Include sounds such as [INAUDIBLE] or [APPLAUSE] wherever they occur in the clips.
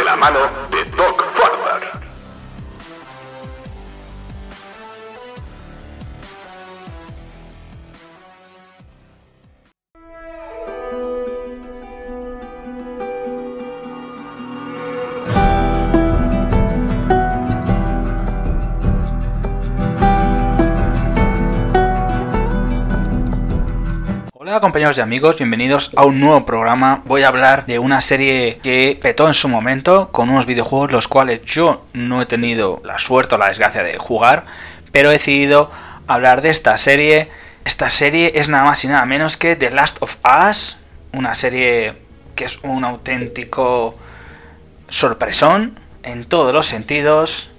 de la mano de Doc Compañeros y amigos, bienvenidos a un nuevo programa. Voy a hablar de una serie que petó en su momento con unos videojuegos los cuales yo no he tenido la suerte o la desgracia de jugar, pero he decidido hablar de esta serie. Esta serie es nada más y nada menos que The Last of Us, una serie que es un auténtico sorpresón en todos los sentidos,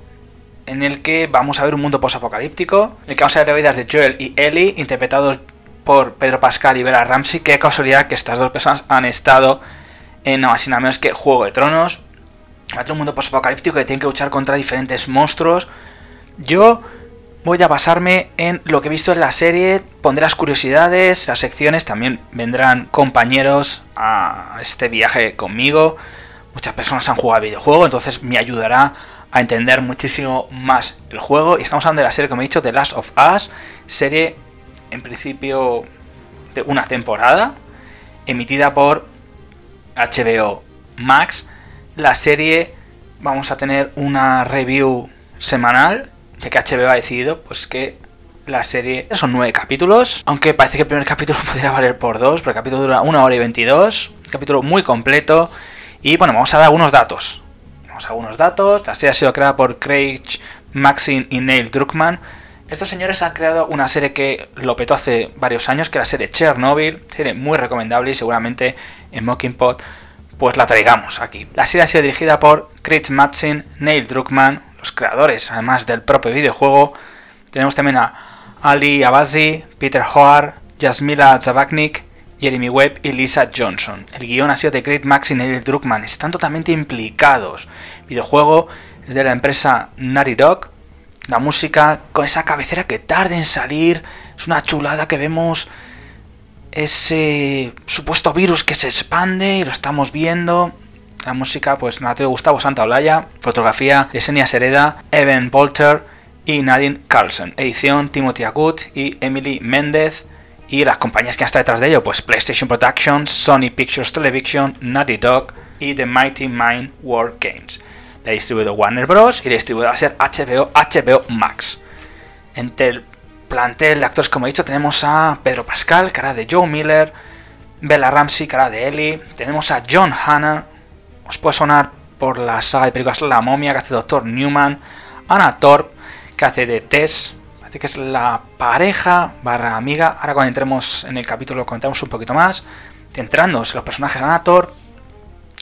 en el que vamos a ver un mundo posapocalíptico, en el que vamos a ver la vidas de Joel y Ellie, interpretados por Pedro Pascal y Bella Ramsey. Qué casualidad que estas dos personas han estado en nada más y nada menos que Juego de Tronos. Otro mundo posapocalíptico que tiene que luchar contra diferentes monstruos. Yo voy a basarme en lo que he visto en la serie, pondré las curiosidades, las secciones, también vendrán compañeros a este viaje conmigo. Muchas personas han jugado al videojuego, entonces me ayudará a entender muchísimo más el juego. Y estamos hablando de la serie, como he dicho, The Last of Us, serie en principio de una temporada, emitida por HBO Max. La serie vamos a tener una review semanal, ya que HBO ha decidido pues que la serie son nueve capítulos, aunque parece que el primer capítulo [LAUGHS] podría valer por dos, pero el capítulo dura una hora y 22, capítulo muy completo. Y bueno, vamos a dar algunos datos. Vamos a algunos datos. La serie ha sido creada por Craig Maxine y Neil Druckmann. Estos señores han creado una serie que lo petó hace varios años, que era la serie Chernobyl, serie muy recomendable y seguramente en Mockingpot pues la traigamos aquí. La serie ha sido dirigida por Chris Matzin, Neil Druckmann, los creadores además del propio videojuego. Tenemos también a Ali Abazi, Peter Hoare, Yasmila Zabaknik, Jeremy Webb y Lisa Johnson. El guion ha sido de Chris Maxin y Neil Druckmann, están totalmente implicados. Videojuego es de la empresa Naughty Dog la música con esa cabecera que tarda en salir. Es una chulada que vemos ese supuesto virus que se expande y lo estamos viendo. La música, pues, la de Gustavo Santaolalla. Fotografía de Senia Sereda, Evan Bolter y Nadine Carlson. Edición Timothy Agut y Emily Méndez. Y las compañías que han estado detrás de ello, pues PlayStation Productions, Sony Pictures Television, Naughty Dog y The Mighty Mind War Games. La distribuido Warner Bros. y la distribuidora va a ser HBO, HBO Max. Entre el plantel de actores, como he dicho, tenemos a Pedro Pascal, cara de Joe Miller, Bella Ramsey, cara de Ellie, tenemos a John Hanna, os puede sonar por la saga de películas La Momia, que hace Doctor Newman, Anna Thorpe, que hace de Tess, parece que es la pareja barra amiga, ahora cuando entremos en el capítulo comentamos un poquito más, centrándonos en los personajes Anna Thorpe,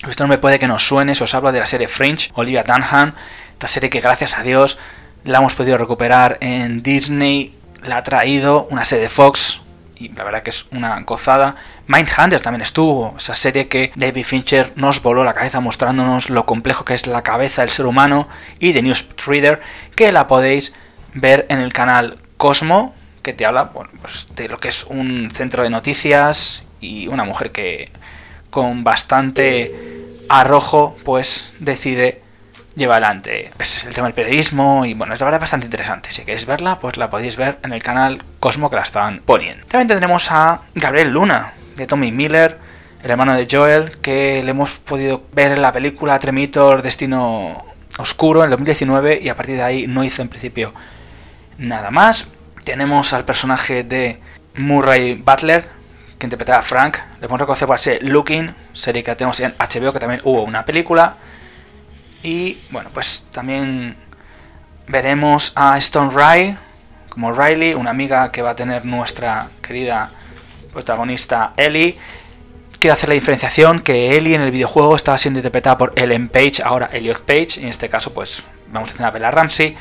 esto no me puede que nos suene si os hablo de la serie Fringe, Olivia Dunham, esta serie que gracias a Dios la hemos podido recuperar en Disney, la ha traído una serie de Fox y la verdad que es una gozada. Mindhunter también estuvo, esa serie que David Fincher nos voló la cabeza mostrándonos lo complejo que es la cabeza del ser humano y The Newsreader que la podéis ver en el canal Cosmo que te habla pues de lo que es un centro de noticias y una mujer que con bastante arrojo, pues decide llevar adelante es el tema del periodismo y bueno, es la verdad bastante interesante. Si queréis verla, pues la podéis ver en el canal Cosmo que la están poniendo. También tendremos a Gabriel Luna, de Tommy Miller, el hermano de Joel, que le hemos podido ver en la película Tremitor Destino Oscuro en 2019 y a partir de ahí no hizo en principio nada más. Tenemos al personaje de Murray Butler, que interpretaba a Frank. Le podemos reconocer por ser Looking, serie que tenemos en HBO, que también hubo una película. Y bueno, pues también veremos a Stone Rye como Riley, una amiga que va a tener nuestra querida protagonista Ellie. Quiero hacer la diferenciación que Ellie en el videojuego estaba siendo interpretada por Ellen Page, ahora Elliot Page. En este caso, pues vamos a tener a Bella Ramsey.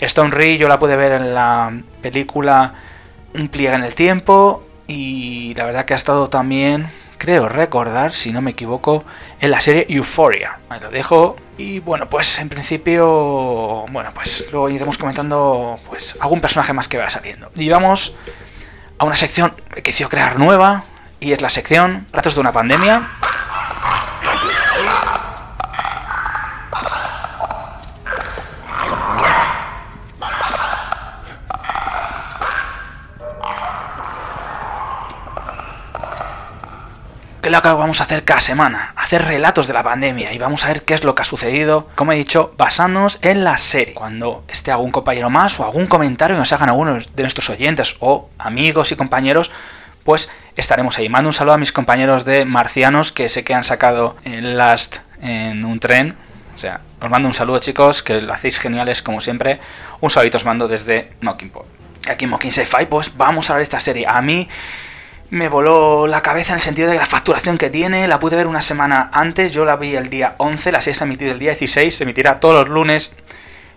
Stone Rye yo la pude ver en la película Un pliegue en el tiempo y la verdad que ha estado también, creo recordar, si no me equivoco, en la serie Euphoria. Ahí lo dejo. Y bueno, pues en principio, bueno, pues luego iremos comentando pues algún personaje más que va saliendo. Y vamos a una sección que quiero crear nueva y es la sección Ratos de una pandemia. ¿Qué es lo que vamos a hacer cada semana? Hacer relatos de la pandemia y vamos a ver qué es lo que ha sucedido, como he dicho, basándonos en la serie. Cuando esté algún compañero más o algún comentario que nos hagan algunos de nuestros oyentes o amigos y compañeros, pues estaremos ahí. Mando un saludo a mis compañeros de Marcianos que sé que han sacado el Last en un tren. O sea, os mando un saludo chicos, que lo hacéis geniales como siempre. Un saludito os mando desde Mocking Aquí en Mocking Sci-Fi, pues vamos a ver esta serie. A mí me voló la cabeza en el sentido de la facturación que tiene. La pude ver una semana antes. Yo la vi el día 11, la serie se ha emitido el día 16. Se emitirá todos los lunes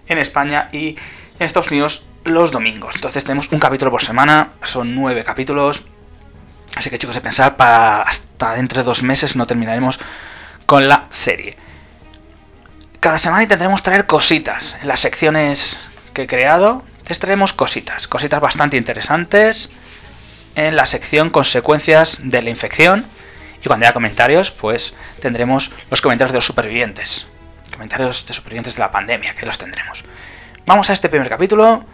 en España y en Estados Unidos los domingos. Entonces tenemos un capítulo por semana. Son nueve capítulos. Así que chicos, de pensar para hasta dentro de dos meses no terminaremos con la serie. Cada semana intentaremos traer cositas en las secciones que he creado. Les traemos cositas, cositas bastante interesantes en la sección consecuencias de la infección. Y cuando haya comentarios, pues tendremos los comentarios de los supervivientes. Comentarios de supervivientes de la pandemia, que los tendremos. Vamos a este primer capítulo.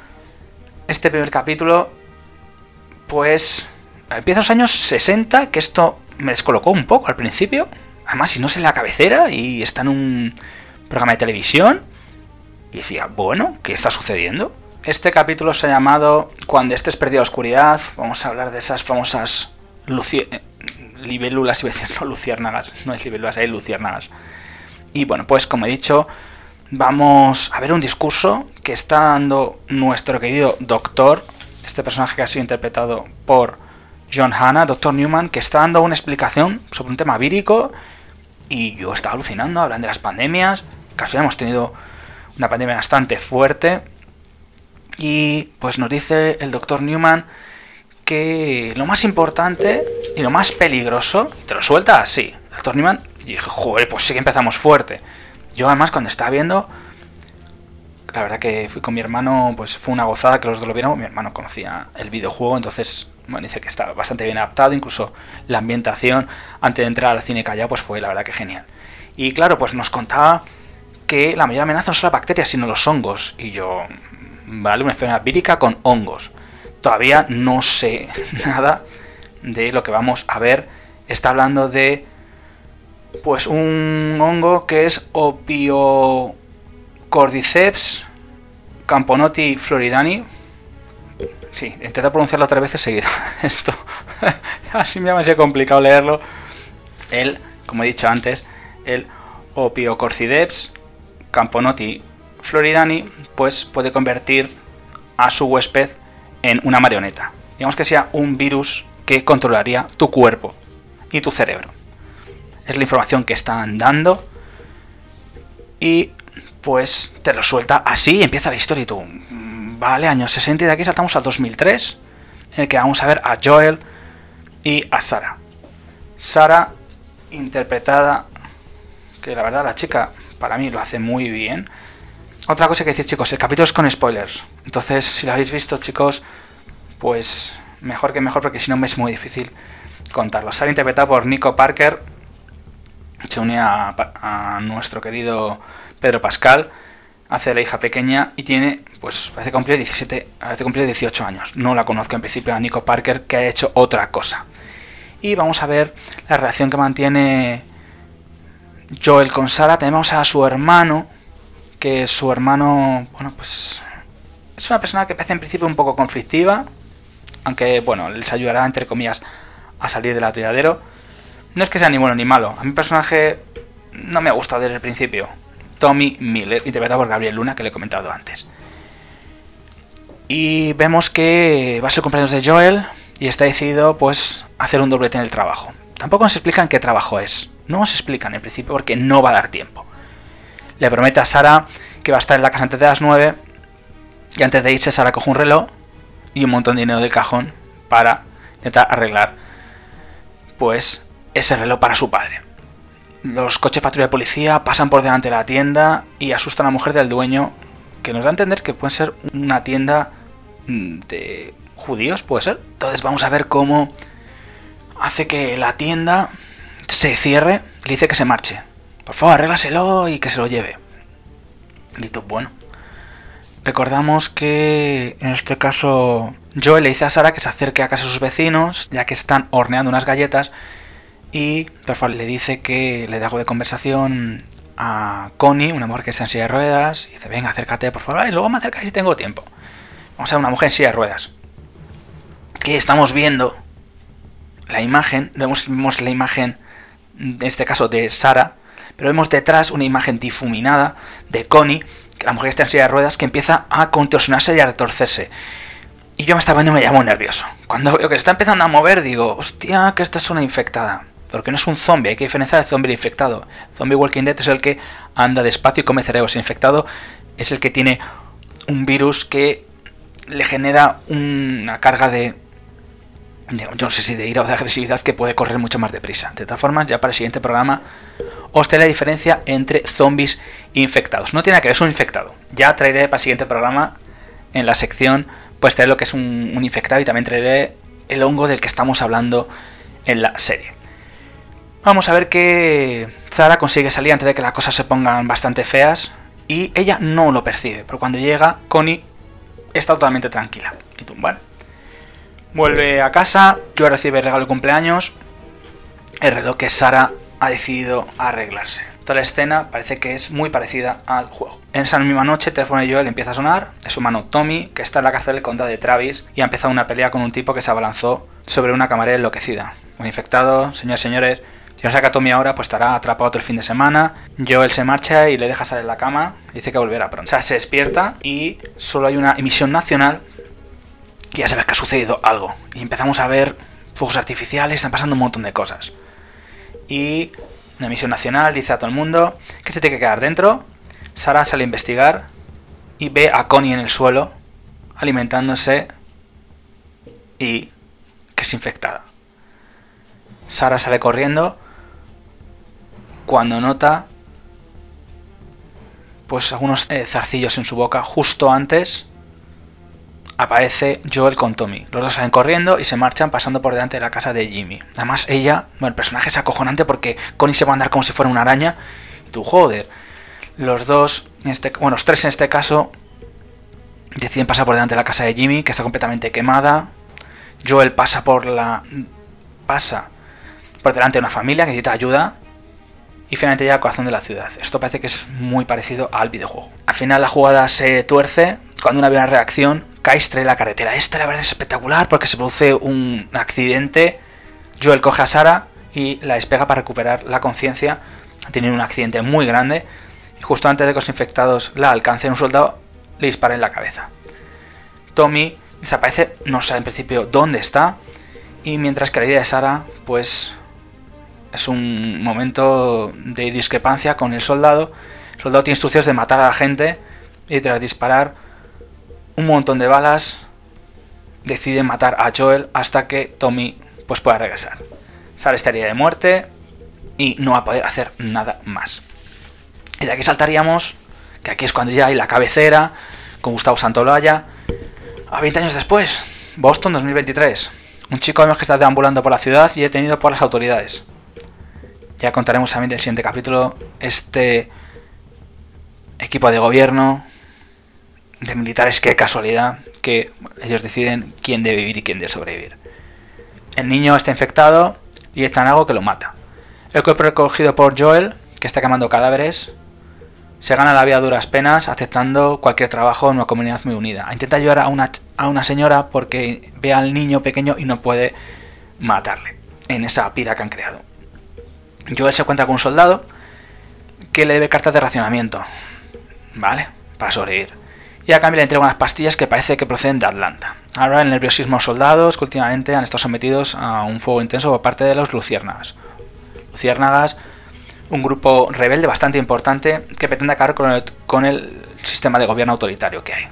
Este primer capítulo, pues empieza los años 60, que esto me descolocó un poco al principio. Además, si no sé la cabecera y está en un programa de televisión. Y decía, bueno, ¿qué está sucediendo? Este capítulo se ha llamado Cuando estés perdido a oscuridad. Vamos a hablar de esas famosas eh, libélulas, iba a decir, [LAUGHS] no luciérnagas, no es libélulas, hay luciérnagas. Y bueno, pues como he dicho, vamos a ver un discurso que está dando nuestro querido doctor, este personaje que ha sido interpretado por John Hanna, doctor Newman, que está dando una explicación sobre un tema vírico. Y yo estaba alucinando, hablando de las pandemias. Casi hemos tenido una pandemia bastante fuerte y pues nos dice el doctor Newman que lo más importante y lo más peligroso, te lo suelta así. El doctor Newman, y dije, joder, pues sí que empezamos fuerte. Yo además cuando estaba viendo, la verdad que fui con mi hermano, pues fue una gozada que los dos lo vieron. Mi hermano conocía el videojuego, entonces, bueno, dice que estaba bastante bien adaptado, incluso la ambientación antes de entrar al cine callado, pues fue la verdad que genial. Y claro, pues nos contaba que la mayor amenaza no son las bacterias, sino los hongos. Y yo, ¿vale? Una enfermedad vírica con hongos. Todavía no sé [LAUGHS] nada de lo que vamos a ver. Está hablando de pues un hongo que es Opiocordyceps camponoti floridani. Sí, intenté pronunciarlo tres veces seguido. [LAUGHS] Esto [LAUGHS] así me ha sido complicado leerlo. El, como he dicho antes, el Opiocordyceps camponoti floridani pues puede convertir a su huésped en una marioneta. Digamos que sea un virus que controlaría tu cuerpo y tu cerebro. Es la información que están dando y pues te lo suelta así y empieza la historia y tú, mm, vale, años 60 y de aquí saltamos al 2003 en el que vamos a ver a Joel y a Sara. Sara interpretada, que la verdad la chica para mí lo hace muy bien otra cosa que decir, chicos, el capítulo es con spoilers. Entonces, si lo habéis visto, chicos, pues mejor que mejor, porque si no me es muy difícil contarlo. Sale interpretado por Nico Parker. Se une a, nuestro querido Pedro Pascal. Hace la hija pequeña y tiene, pues, parece cumplir 17, parece cumplir 18 años. No la conozco en principio a Nico Parker, que ha hecho otra cosa. Y vamos a ver la relación que mantiene Joel con Sara. Tenemos a su hermano, que su hermano, bueno, pues es una persona que parece en principio un poco conflictiva, aunque, bueno, les ayudará, entre comillas, a salir del atolladero. No es que sea ni bueno ni malo, a mi personaje no me ha gustado desde el principio. Tommy Miller, interpretado por Gabriel Luna, que le he comentado antes. Y vemos que va a ser cumpleaños de Joel y está decidido, pues, hacer un doblete en el trabajo. Tampoco nos explican qué trabajo es. No nos explican en principio porque no va a dar tiempo le promete a Sara que va a estar en la casa antes de las 9 y antes de irse Sara coge un reloj y un montón de dinero del cajón para intentar arreglar pues ese reloj para su padre. Los coches patrulla de policía pasan por delante de la tienda y asustan a la mujer del dueño que nos da a entender que puede ser una tienda mm, de judíos, puede ser. Entonces vamos a ver cómo hace que la tienda se cierre, le dice que se marche. Por favor, arréglaselo y que se lo lleve. Y tú, bueno. Recordamos que en este caso Joel le dice a Sara que se acerque a casa de sus vecinos, ya que están horneando unas galletas. y favor le dice que le da algo de conversación a Connie, una mujer que está en silla de ruedas, y dice, venga, acércate, por favor, y luego me acercáis si tengo tiempo. Vamos a ver una mujer en silla de ruedas. Que estamos viendo la imagen, vemos, vemos la imagen, en este caso de Sara, pero vemos detrás una imagen difuminada de Connie, que la mujer está en silla de ruedas, que empieza a contorsionarse y a retorcerse. Y yo me estaba viendo me llamo nervioso. Cuando veo que se está empezando a mover, digo, hostia, que esta es una infectada. Porque no es un zombie, hay que diferenciar el zombie infectado. zombie Walking Dead es el que anda despacio y come cerebros. El infectado es el que tiene un virus que le genera una carga de, no sé si de ira o de agresividad que puede correr mucho más deprisa. De todas formas, ya para el siguiente programa os traeré la diferencia entre zombies infectados. No tiene que ver, es un infectado. Ya traeré para el siguiente programa en la sección pues traeré lo que es un, infectado y también traeré el hongo del que estamos hablando en la serie. Vamos a ver que Zara consigue salir antes de que las cosas se pongan bastante feas y ella no lo percibe, pero cuando llega, Connie está totalmente tranquila. Y tú, vale. Vuelve a casa, yo recibe el regalo de cumpleaños, el reloj que Sara ha decidido arreglarse. Toda la escena parece que es muy parecida al juego. En esa misma noche, el teléfono de Joel empieza a sonar. Es su mano Tommy, que está en la cárcel del condado de Travis y ha empezado una pelea con un tipo que se abalanzó sobre una camarera enloquecida. Un infectado, señores señores, si no saca a Tommy ahora, pues estará atrapado todo el fin de semana. Joel se marcha y le deja salir de la cama. Dice que volverá pronto. O sea, se despierta y solo hay una emisión nacional. Ya sabes que ha sucedido algo. Y empezamos a ver fuegos artificiales, están pasando un montón de cosas. Y la emisión nacional dice a todo el mundo que se tiene que quedar dentro. Sara sale a investigar y ve a Connie en el suelo alimentándose y que es infectada. Sara sale corriendo cuando nota pues algunos eh, zarcillos en su boca justo antes aparece Joel con Tommy. Los dos salen corriendo y se marchan pasando por delante de la casa de Jimmy. Además, ella, bueno, el personaje es acojonante porque Connie se va a andar como si fuera una araña. Y tú, joder. Los dos, en este, bueno, los tres en este caso, deciden pasar por delante de la casa de Jimmy, que está completamente quemada. Joel pasa por la. pasa por delante de una familia que necesita ayuda y finalmente llega al corazón de la ciudad. Esto parece que es muy parecido al videojuego. Al final la jugada se tuerce cuando una, una reacción, cae la carretera. Esta la verdad es espectacular porque se produce un accidente. Joel coge a Sara y la despega para recuperar la conciencia. Tiene un accidente muy grande y justo antes de que los infectados la alcancen, un soldado le dispara en la cabeza. Tommy desaparece, no sabe en principio dónde está y mientras que la idea de Sara pues es un momento de discrepancia con el soldado. El soldado tiene instrucciones de matar a la gente y tras disparar un montón de balas decide matar a Joel hasta que Tommy pues pueda regresar. Sale estaría de muerte y no va a poder hacer nada más. Y de aquí saltaríamos, que aquí es cuando ya hay la cabecera, con Gustavo Santolaya, a 20 años después, Boston 2023. Un chico que está deambulando por la ciudad y detenido por las autoridades. Ya contaremos también en el siguiente capítulo este equipo de gobierno de militares, qué casualidad, que ellos deciden quién debe vivir y quién debe sobrevivir. El niño está infectado y está en algo que lo mata. El cuerpo recogido por Joel, que está quemando cadáveres, se gana la vida a duras penas aceptando cualquier trabajo en una comunidad muy unida. Intenta ayudar a una, a una señora porque ve al niño pequeño y no puede matarle en esa pira que han creado. Joel se cuenta con un soldado que le debe cartas de racionamiento. ¿Vale? Para sobrevivir. Y a cambio le entrega unas pastillas que parece que proceden de Atlanta. Ahora el nerviosismo soldados que últimamente han estado sometidos a un fuego intenso por parte de los luciérnagas. Luciérnagas, un grupo rebelde bastante importante que pretende acabar con el, con el sistema de gobierno autoritario que hay.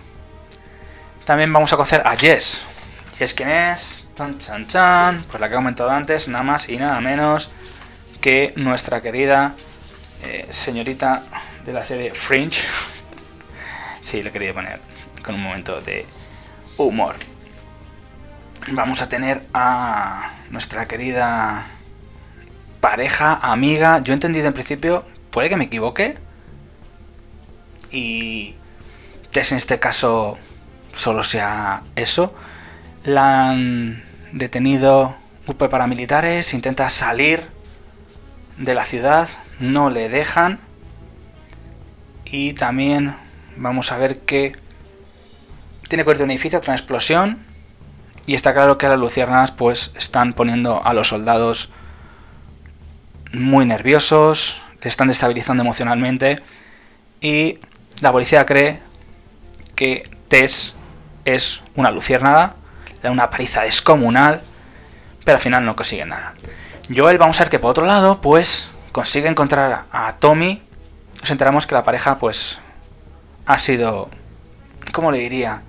También vamos a conocer a Jess. Jess quién es, chan chan chan, pues la que he comentado antes, nada más y nada menos que nuestra querida eh, señorita de la serie Fringe. Sí, le quería poner con un momento de humor. Vamos a tener a nuestra querida pareja, amiga. Yo he entendido en principio, puede que me equivoque. Y es en este caso solo sea eso. La han detenido grupo de paramilitares, intenta salir de la ciudad, no le dejan. Y también vamos a ver que tiene que ver de un edificio, otra explosión. Y está claro que las luciernas pues están poniendo a los soldados muy nerviosos, están destabilizando emocionalmente. Y la policía cree que Tess es una luciérnaga, le da una paliza descomunal, pero al final no consigue nada. Joel, vamos a ver que por otro lado, pues consigue encontrar a Tommy. Nos enteramos que la pareja, pues, ha sido. ¿Cómo le diría?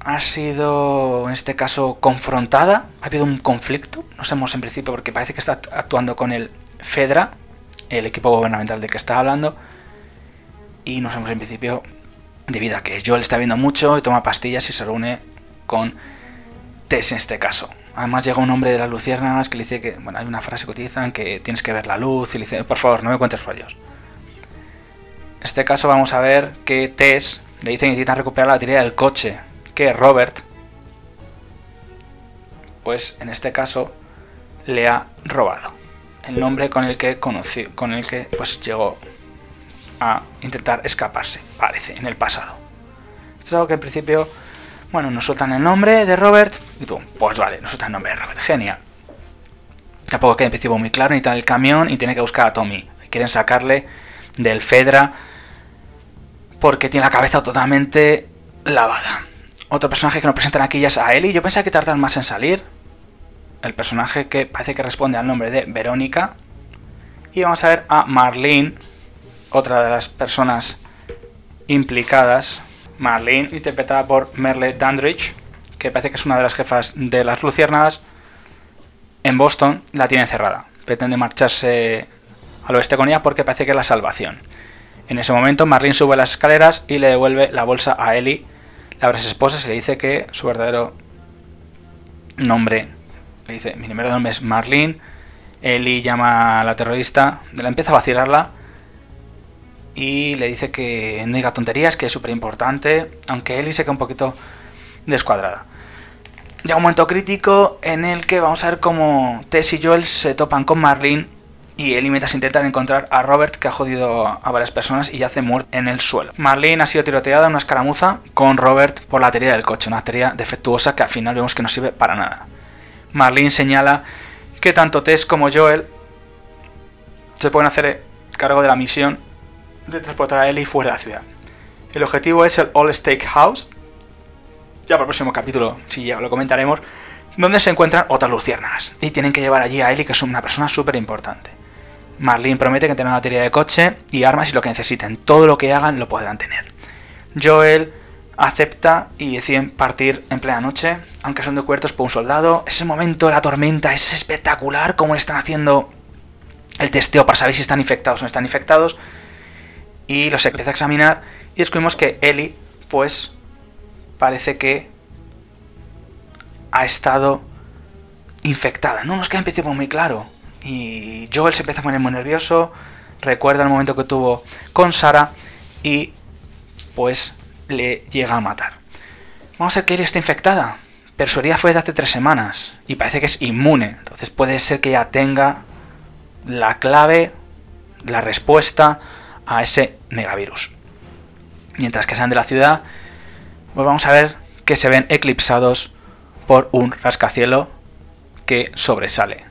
Ha sido, en este caso, confrontada. Ha habido un conflicto. No sabemos en principio porque parece que está actuando con el FEDRA, el equipo gubernamental de que está hablando. Y no sabemos en principio, debido a que Joel está viendo mucho y toma pastillas y se reúne con Tess en este caso. Además llega un hombre de las luciérnagas que le dice que, bueno, hay una frase que utilizan que tienes que ver la luz y le dice, por favor, no me cuentes rollos. En este caso vamos a ver que Tess le dice que necesita recuperar la batería del coche, que Robert, pues en este caso, le ha robado. El nombre con el que conoció, con el que pues llegó a intentar escaparse, parece, en el pasado. Esto es algo que en principio bueno, nos sueltan el nombre de Robert. Y tú, pues vale, nos sueltan el nombre de Robert. Genial. Tampoco queda en principio muy claro. Necesitan el camión y tiene que buscar a Tommy. Quieren sacarle del Fedra porque tiene la cabeza totalmente lavada. Otro personaje que nos presentan aquí ya es a Ellie. Yo pensaba que tardan más en salir. El personaje que parece que responde al nombre de Verónica. Y vamos a ver a Marlene, otra de las personas implicadas Marlene, interpretada por Merle Dandridge, que parece que es una de las jefas de las Luciérnagas, en Boston la tiene encerrada. Pretende marcharse al oeste con ella porque parece que es la salvación. En ese momento, Marlene sube las escaleras y le devuelve la bolsa a Ellie, la esposa, se le dice que su verdadero nombre, le dice, mi primer nombre es Marlene. Ellie llama a la terrorista, la empieza a vacilarla y le dice que no diga tonterías, que es súper importante, aunque Ellie se queda un poquito descuadrada. Llega un momento crítico en el que vamos a ver cómo Tess y Joel se topan con Marlene y Ellie mientras intentan encontrar a Robert que ha jodido a varias personas y yace muerto en el suelo. Marlene ha sido tiroteada en una escaramuza con Robert por la batería del coche, una batería defectuosa que al final vemos que no sirve para nada. Marlene señala que tanto Tess como Joel se pueden hacer cargo de la misión de transportar a Ellie fuera de la ciudad. El objetivo es el All Stake House, ya para el próximo capítulo, si ya lo comentaremos, donde se encuentran otras luciérnagas. Y tienen que llevar allí a Ellie, que es una persona súper importante. Marlene promete que tendrá una batería de coche y armas y lo que necesiten. Todo lo que hagan lo podrán tener. Joel acepta y deciden partir en plena noche, aunque son descubiertos por un soldado. Ese momento, la tormenta, es espectacular como están haciendo el testeo para saber si están infectados o no están infectados y los empieza a examinar y descubrimos que Ellie, pues, parece que ha estado infectada. No nos queda en principio muy claro. Y Joel se empieza a poner muy nervioso, recuerda el momento que tuvo con Sara y pues le llega a matar. Vamos a ver que Ellie está infectada, pero su herida fue de hace tres semanas y parece que es inmune. Entonces puede ser que ya tenga la clave, la respuesta a ese megavirus. Mientras que sean de la ciudad, pues vamos a ver que se ven eclipsados por un rascacielo que sobresale.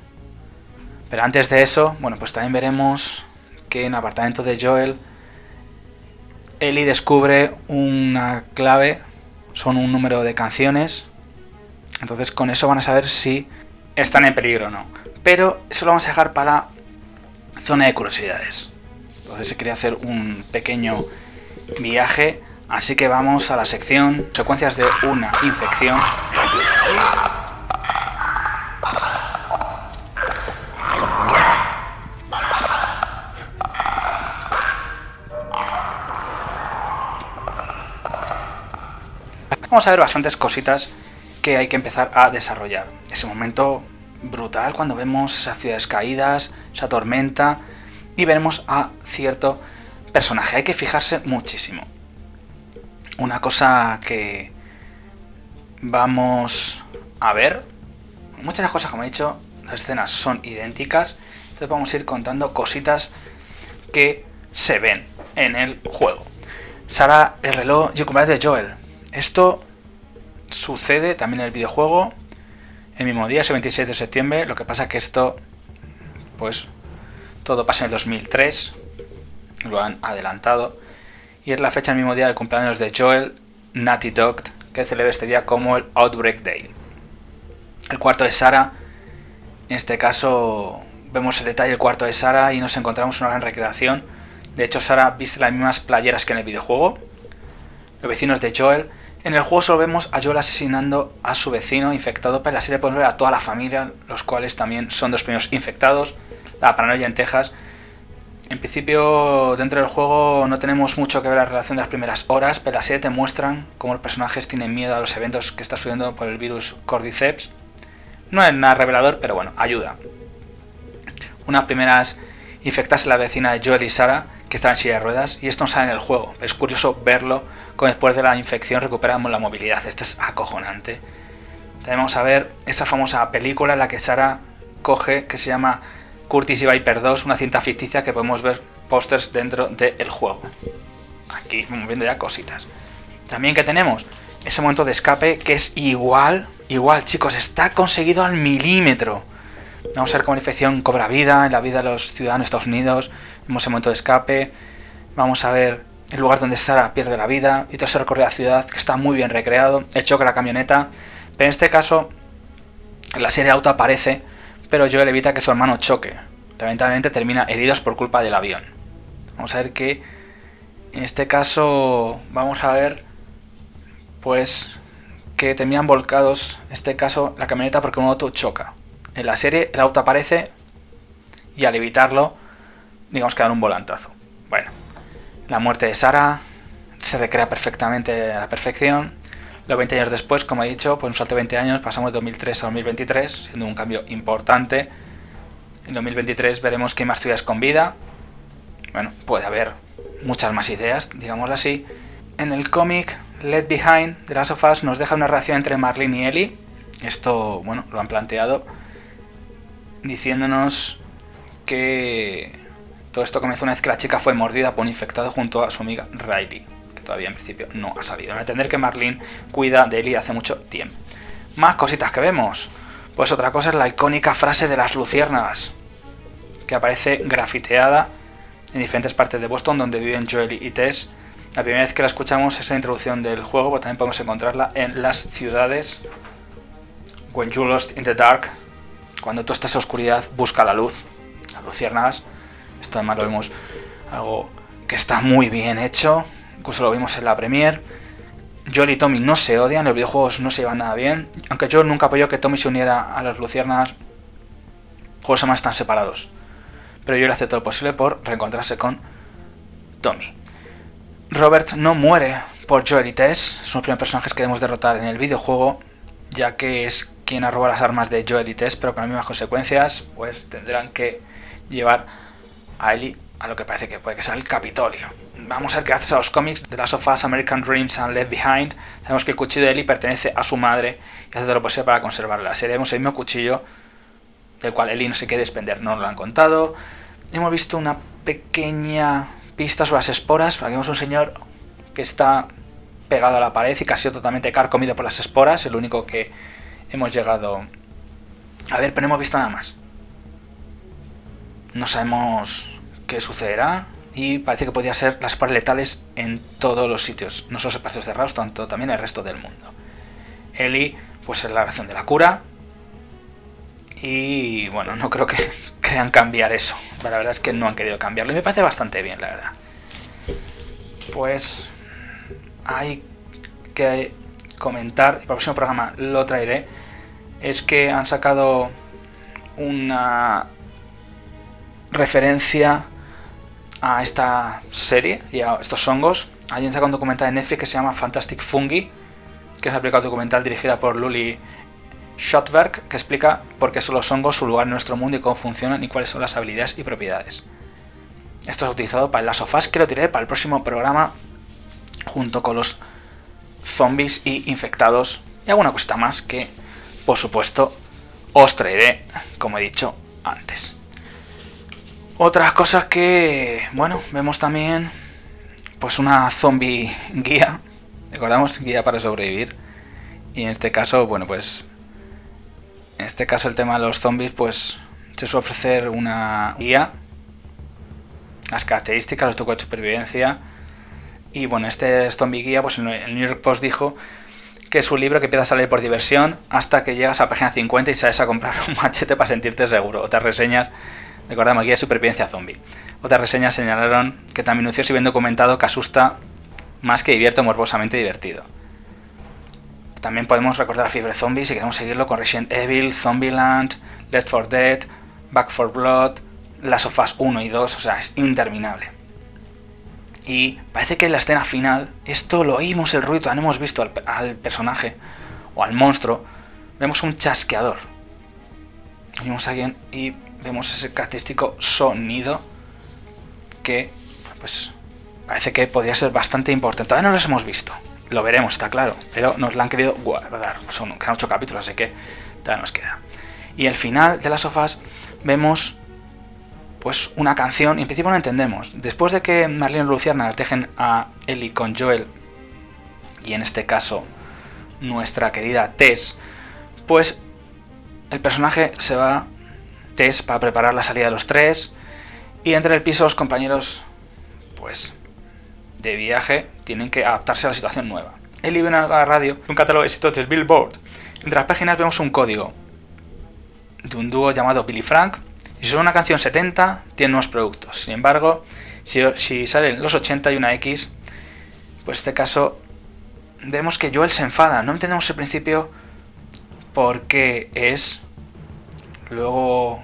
Pero antes de eso, bueno, pues también veremos que en el apartamento de Joel, Ellie descubre una clave, son un número de canciones. Entonces con eso van a saber si están en peligro o no. Pero eso lo vamos a dejar para zona de curiosidades. Entonces se quería hacer un pequeño viaje, así que vamos a la sección secuencias de una infección. Vamos a ver bastantes cositas que hay que empezar a desarrollar. Ese momento brutal cuando vemos esas ciudades caídas, esa tormenta, y veremos a cierto personaje. Hay que fijarse muchísimo. Una cosa que vamos a ver, muchas cosas como he dicho, las escenas son idénticas, Entonces vamos a ir contando cositas que se ven en el juego. Sara, el reloj y el cumpleaños de Joel. Esto sucede también en el videojuego el mismo día, ese 26 de septiembre. Lo que pasa que esto, pues, todo pasa en el 2003. Lo han adelantado. Y es la fecha el mismo día del cumpleaños de Joel, Natty Dog, que celebra este día como el Outbreak Day. El cuarto de Sara, en este caso vemos el detalle del cuarto de Sara y nos encontramos una gran recreación. De hecho, Sara viste las mismas playeras que en el videojuego. Los vecinos de Joel en el juego solo vemos a Joel asesinando a su vecino infectado, pero en la serie podemos ver a toda la familia, los cuales también son dos primeros infectados. La paranoia en Texas. En principio, dentro del juego no tenemos mucho que ver la relación de las primeras horas, pero la serie te muestran cómo los personajes tienen miedo a los eventos que está sucediendo por el virus Cordyceps. No es nada revelador, pero bueno, ayuda. Unas primeras infectas a la vecina de Joel y Sara, que está en silla de ruedas, y esto no sale en el juego. Es curioso verlo, como después de la infección recuperamos la movilidad. Esto es acojonante. También vamos a ver esa famosa película en la que Sara coge, que se llama Curtis y Viper 2, una cinta ficticia que podemos ver pósters dentro del juego. Aquí vamos viendo ya cositas. También que tenemos ese momento de escape que es igual, igual chicos, está conseguido al milímetro. Vamos a ver cómo la infección cobra vida en la vida de los ciudadanos de Estados Unidos. Vemos el momento de escape. Vamos a ver el lugar donde Sara pierde la vida y todo ese recorrido a la ciudad que está muy bien recreado. El choque de la camioneta. Pero en este caso, la serie auto aparece, pero Joel evita que su hermano choque. Lamentablemente termina heridos por culpa del avión. Vamos a ver que en este caso vamos a ver pues que terminan volcados, en este caso la camioneta porque un auto choca. En la serie el auto aparece y al evitarlo, digamos que dan un volantazo. Bueno, la muerte de Sara se recrea perfectamente a la perfección. Los 20 años después, como he dicho, pues un salto de 20 años, pasamos de 2003 a 2023, siendo un cambio importante. En 2023 veremos que hay más ciudades con vida. Bueno, puede haber muchas más ideas, digámoslo así. En el cómic Let Behind de Last of Us nos deja una relación entre Marlene y Ellie. Esto, bueno, lo han planteado diciéndonos que todo esto comenzó una vez que la chica fue mordida por un infectado junto a su amiga Riley, que todavía en principio no ha salido. A entender que Marlene cuida de Ellie hace mucho tiempo. Más cositas que vemos. Pues otra cosa es la icónica frase de las luciérnagas, que aparece grafiteada en diferentes partes de Boston donde viven Joel y Tess. La primera vez que la escuchamos es la introducción del juego, pero también podemos encontrarla en las ciudades. When you lost in the dark, cuando tú estás en oscuridad, busca la luz. Las luciérnagas. Esto además lo vemos algo que está muy bien hecho. Incluso lo vimos en la premiere. Joel y Tommy no se odian, los videojuegos no se llevan nada bien. Aunque yo nunca apoyó que Tommy se uniera a las luciérnagas. Juegos además están separados. Pero le hace todo lo posible por reencontrarse con Tommy. Robert no muere por Joel y Tess. Son los primeros personajes que debemos derrotar en el videojuego. Ya que es quien ha robado las armas de Joel y Tess, pero con las mismas consecuencias, pues tendrán que llevar a Ellie a lo que parece que puede que sea el Capitolio. Vamos a ver que gracias a los cómics de Last of Us, American Dreams and Left Behind, sabemos que el cuchillo de Ellie pertenece a su madre y hace lo posible para conservarla. Seremos el mismo cuchillo del cual Ellie no se quiere desprender, no lo han contado. Hemos visto una pequeña pista sobre las esporas, aquí vemos un señor que está pegado a la pared y casi totalmente carcomido por las esporas, el único que hemos llegado a ver, pero no hemos visto nada más. No sabemos qué sucederá y parece que podría ser las esporas letales en todos los sitios, no solo espacios cerrados, tanto también el resto del mundo. Eli, pues es la razón de la cura. Y bueno, no creo que [LAUGHS] crean cambiar eso. La verdad es que no han querido cambiarlo y me parece bastante bien, la verdad. Pues hay que comentar, para el próximo programa lo traeré, es que han sacado una referencia a esta serie y a estos hongos. Hay un documental en Netflix que se llama Fantastic Fungi, que es una película documental dirigida por Luli Schottberg, que explica por qué son los hongos, su lugar en nuestro mundo y cómo funcionan y cuáles son las habilidades y propiedades. Esto es utilizado para el Last of Us, que lo tiré para el próximo programa junto con los zombies y infectados y alguna cosita más que, por supuesto, os traeré, como he dicho antes. Otras cosas que, bueno, vemos también, pues una zombie guía, recordamos, guía para sobrevivir. Y en este caso, bueno, pues, en este caso el tema de los zombies, pues, se suele ofrecer una guía, las características, los trucos de supervivencia. Y bueno, este zombie guía, pues el New York Post dijo que es un libro que empieza a salir por diversión hasta que llegas a página 50 y sales a comprar un [LAUGHS] machete para sentirte seguro. Otras reseñas Recordamos, guía de supervivencia zombie. Otras reseñas señalaron que tan minucioso y bien documentado que asusta más que divierto morbosamente divertido. También podemos recordar a Fiebre Zombie si queremos seguirlo con Resident Evil, Zombieland, Left 4 Dead, Back 4 Blood, Las of 1 y 2, o sea, es interminable. Y parece que en la escena final, esto lo oímos el ruido, no hemos visto al, personaje o al monstruo, vemos un chasqueador. Oímos a alguien y vemos ese característico sonido que pues parece que podría ser bastante importante. Todavía no los hemos visto. Lo veremos, está claro. Pero nos lo han querido guardar. Son quedan ocho capítulos, así que todavía nos queda. Y al final de las sofás vemos pues una canción y en principio no entendemos. Después de que Marlene Luciana dejen a Ellie con Joel y en este caso nuestra querida Tess, pues el personaje se va test para preparar la salida de los tres. Y entre el piso los compañeros, pues, de viaje, tienen que adaptarse a la situación nueva. Él vive en la radio un catálogo de éxitos Billboard. Entre las páginas vemos un código de un dúo llamado Billy Frank. Si son una canción 70, tiene nuevos productos. Sin embargo, si, salen los 80 y una X, pues en este caso vemos que Joel se enfada. No entendemos el principio porque es Luego,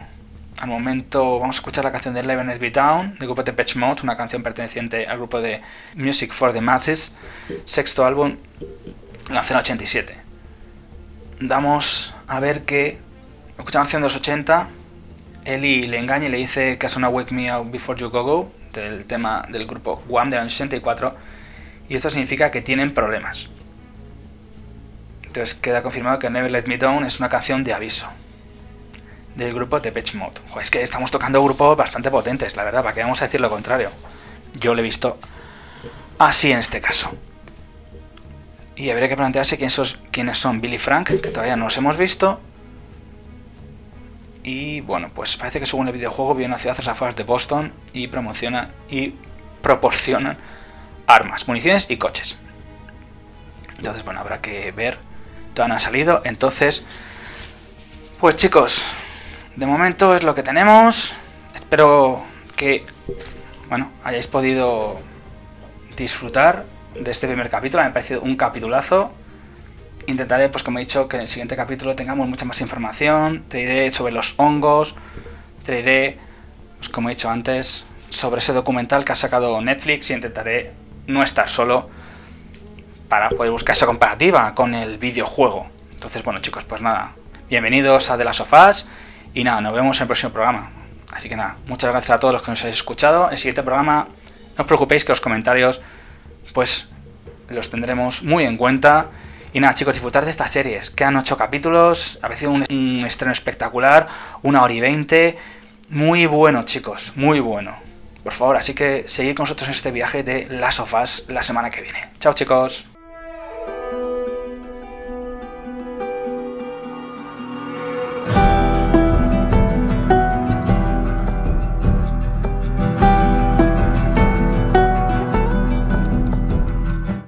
al momento, vamos a escuchar la canción de Eleven Be Down, del grupo de Patch Mode, una canción perteneciente al grupo de Music for the Masses, sexto álbum, lanzado en 87. Damos a ver que, escuchamos canción de los 80, Eli le engaña y le dice que hace una Wake Me Up Before You Go Go, del tema del grupo Guam del año 64, y esto significa que tienen problemas. Entonces queda confirmado que Never Let Me Down es una canción de aviso del grupo de Pitch Mode. es que estamos tocando grupos bastante potentes, la verdad, ¿para qué vamos a decir lo contrario? Yo lo he visto así en este caso. Y habría que plantearse quiénes son Billy Frank, que todavía no los hemos visto. Y bueno, pues parece que según el videojuego viene a ciudad a las afueras de Boston y promociona y proporcionan armas, municiones y coches. Entonces, bueno, habrá que ver. Todavía no han salido. Entonces, pues chicos, de momento es lo que tenemos. Espero que, bueno, hayáis podido disfrutar de este primer capítulo. Me ha parecido un capitulazo. Intentaré, pues como he dicho, que en el siguiente capítulo tengamos mucha más información. Te diré sobre los hongos. Te diré, pues como he dicho antes, sobre ese documental que ha sacado Netflix y intentaré no estar solo para poder buscar esa comparativa con el videojuego. Entonces, bueno chicos, pues nada, bienvenidos a De las Sofás y nada, nos vemos en el próximo programa. Así que nada, muchas gracias a todos los que nos habéis escuchado. En el siguiente programa, no os preocupéis que los comentarios, pues los tendremos muy en cuenta. Y nada, chicos, disfrutar de estas series. Quedan ocho capítulos, ha sido un, estreno espectacular, una hora y veinte. Muy bueno, chicos, muy bueno. Por favor, así que seguid con nosotros en este viaje de Las of la semana que viene. Chao, chicos.